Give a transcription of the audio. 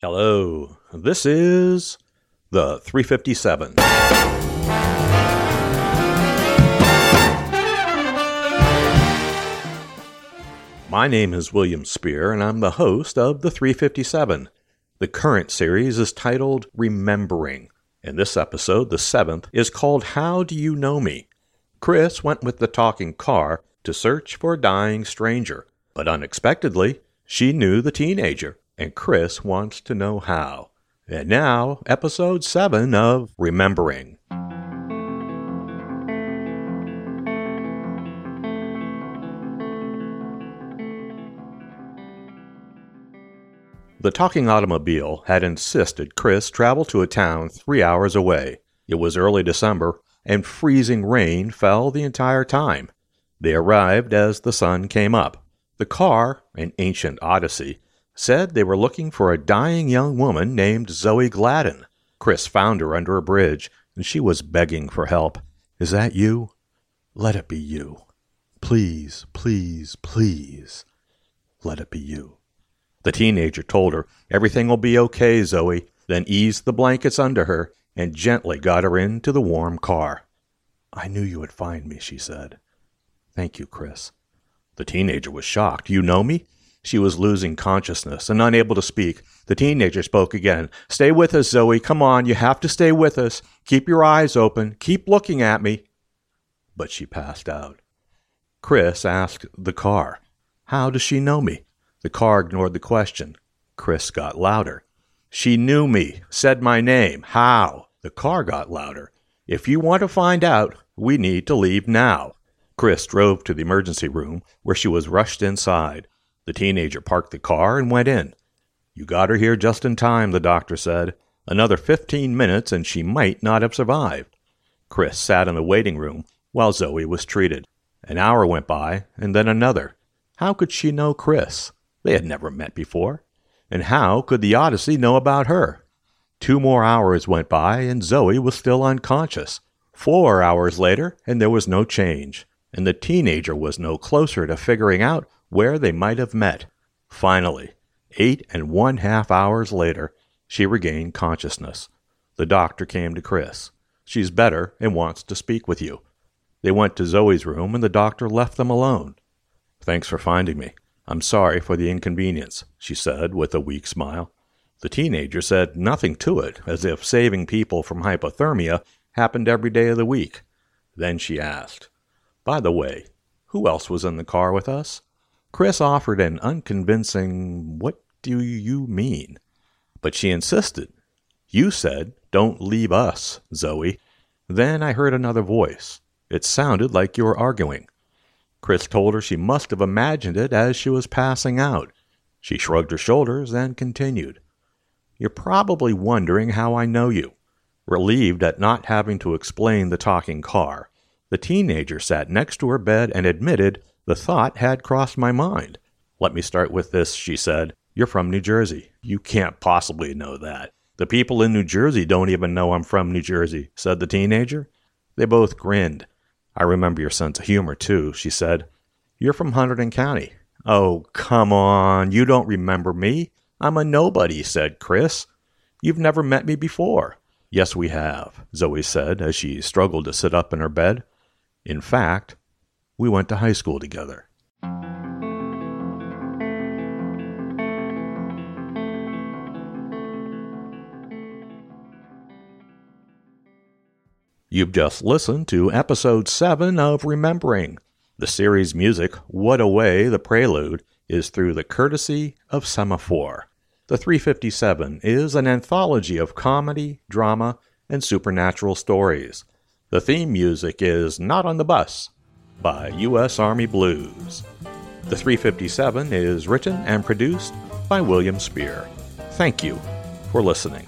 Hello, this is the 357. My name is William Spear, and I'm the host of the 357. The current series is titled Remembering. In this episode, the seventh, is called How Do You Know Me? Chris went with the talking car to search for a dying stranger, but unexpectedly, she knew the teenager and Chris wants to know how. And now, episode 7 of Remembering. The talking automobile had insisted Chris travel to a town three hours away. It was early December, and freezing rain fell the entire time. They arrived as the sun came up. The car, an ancient Odyssey, said they were looking for a dying young woman named Zoe Gladden. Chris found her under a bridge, and she was begging for help. Is that you? Let it be you. Please, please, please. Let it be you. The teenager told her, Everything will be okay, Zoe, then eased the blankets under her and gently got her into the warm car. I knew you would find me, she said. Thank you, Chris. The teenager was shocked. You know me? She was losing consciousness and unable to speak. The teenager spoke again. Stay with us, Zoe. Come on, you have to stay with us. Keep your eyes open. Keep looking at me. But she passed out. Chris asked the car, How does she know me? The car ignored the question. Chris got louder. She knew me, said my name. How? The car got louder. If you want to find out, we need to leave now. Chris drove to the emergency room, where she was rushed inside. The teenager parked the car and went in. You got her here just in time, the doctor said. Another fifteen minutes and she might not have survived. Chris sat in the waiting room while Zoe was treated. An hour went by, and then another. How could she know Chris? They had never met before. And how could the Odyssey know about her? Two more hours went by, and Zoe was still unconscious. Four hours later, and there was no change. And the teenager was no closer to figuring out where they might have met. Finally, eight and one half hours later, she regained consciousness. The doctor came to Chris. She's better and wants to speak with you. They went to Zoe's room and the doctor left them alone. Thanks for finding me. I'm sorry for the inconvenience, she said with a weak smile. The teenager said nothing to it, as if saving people from hypothermia happened every day of the week. Then she asked, By the way, who else was in the car with us? Chris offered an unconvincing, What do you mean? But she insisted. You said, Don't leave us, Zoe. Then I heard another voice. It sounded like you were arguing. Chris told her she must have imagined it as she was passing out. She shrugged her shoulders and continued. You're probably wondering how I know you. Relieved at not having to explain the talking car, the teenager sat next to her bed and admitted the thought had crossed my mind. Let me start with this, she said. You're from New Jersey. You can't possibly know that. The people in New Jersey don't even know I'm from New Jersey, said the teenager. They both grinned. I remember your sense of humor, too, she said. You're from Hunterdon County. Oh, come on. You don't remember me. I'm a nobody, said Chris. You've never met me before. Yes, we have, Zoe said as she struggled to sit up in her bed. In fact, we went to high school together. You've just listened to episode 7 of Remembering. The series music, What Away, the Prelude, is through the courtesy of Semaphore. The 357 is an anthology of comedy, drama, and supernatural stories. The theme music is Not on the Bus by U.S. Army Blues. The 357 is written and produced by William Spear. Thank you for listening.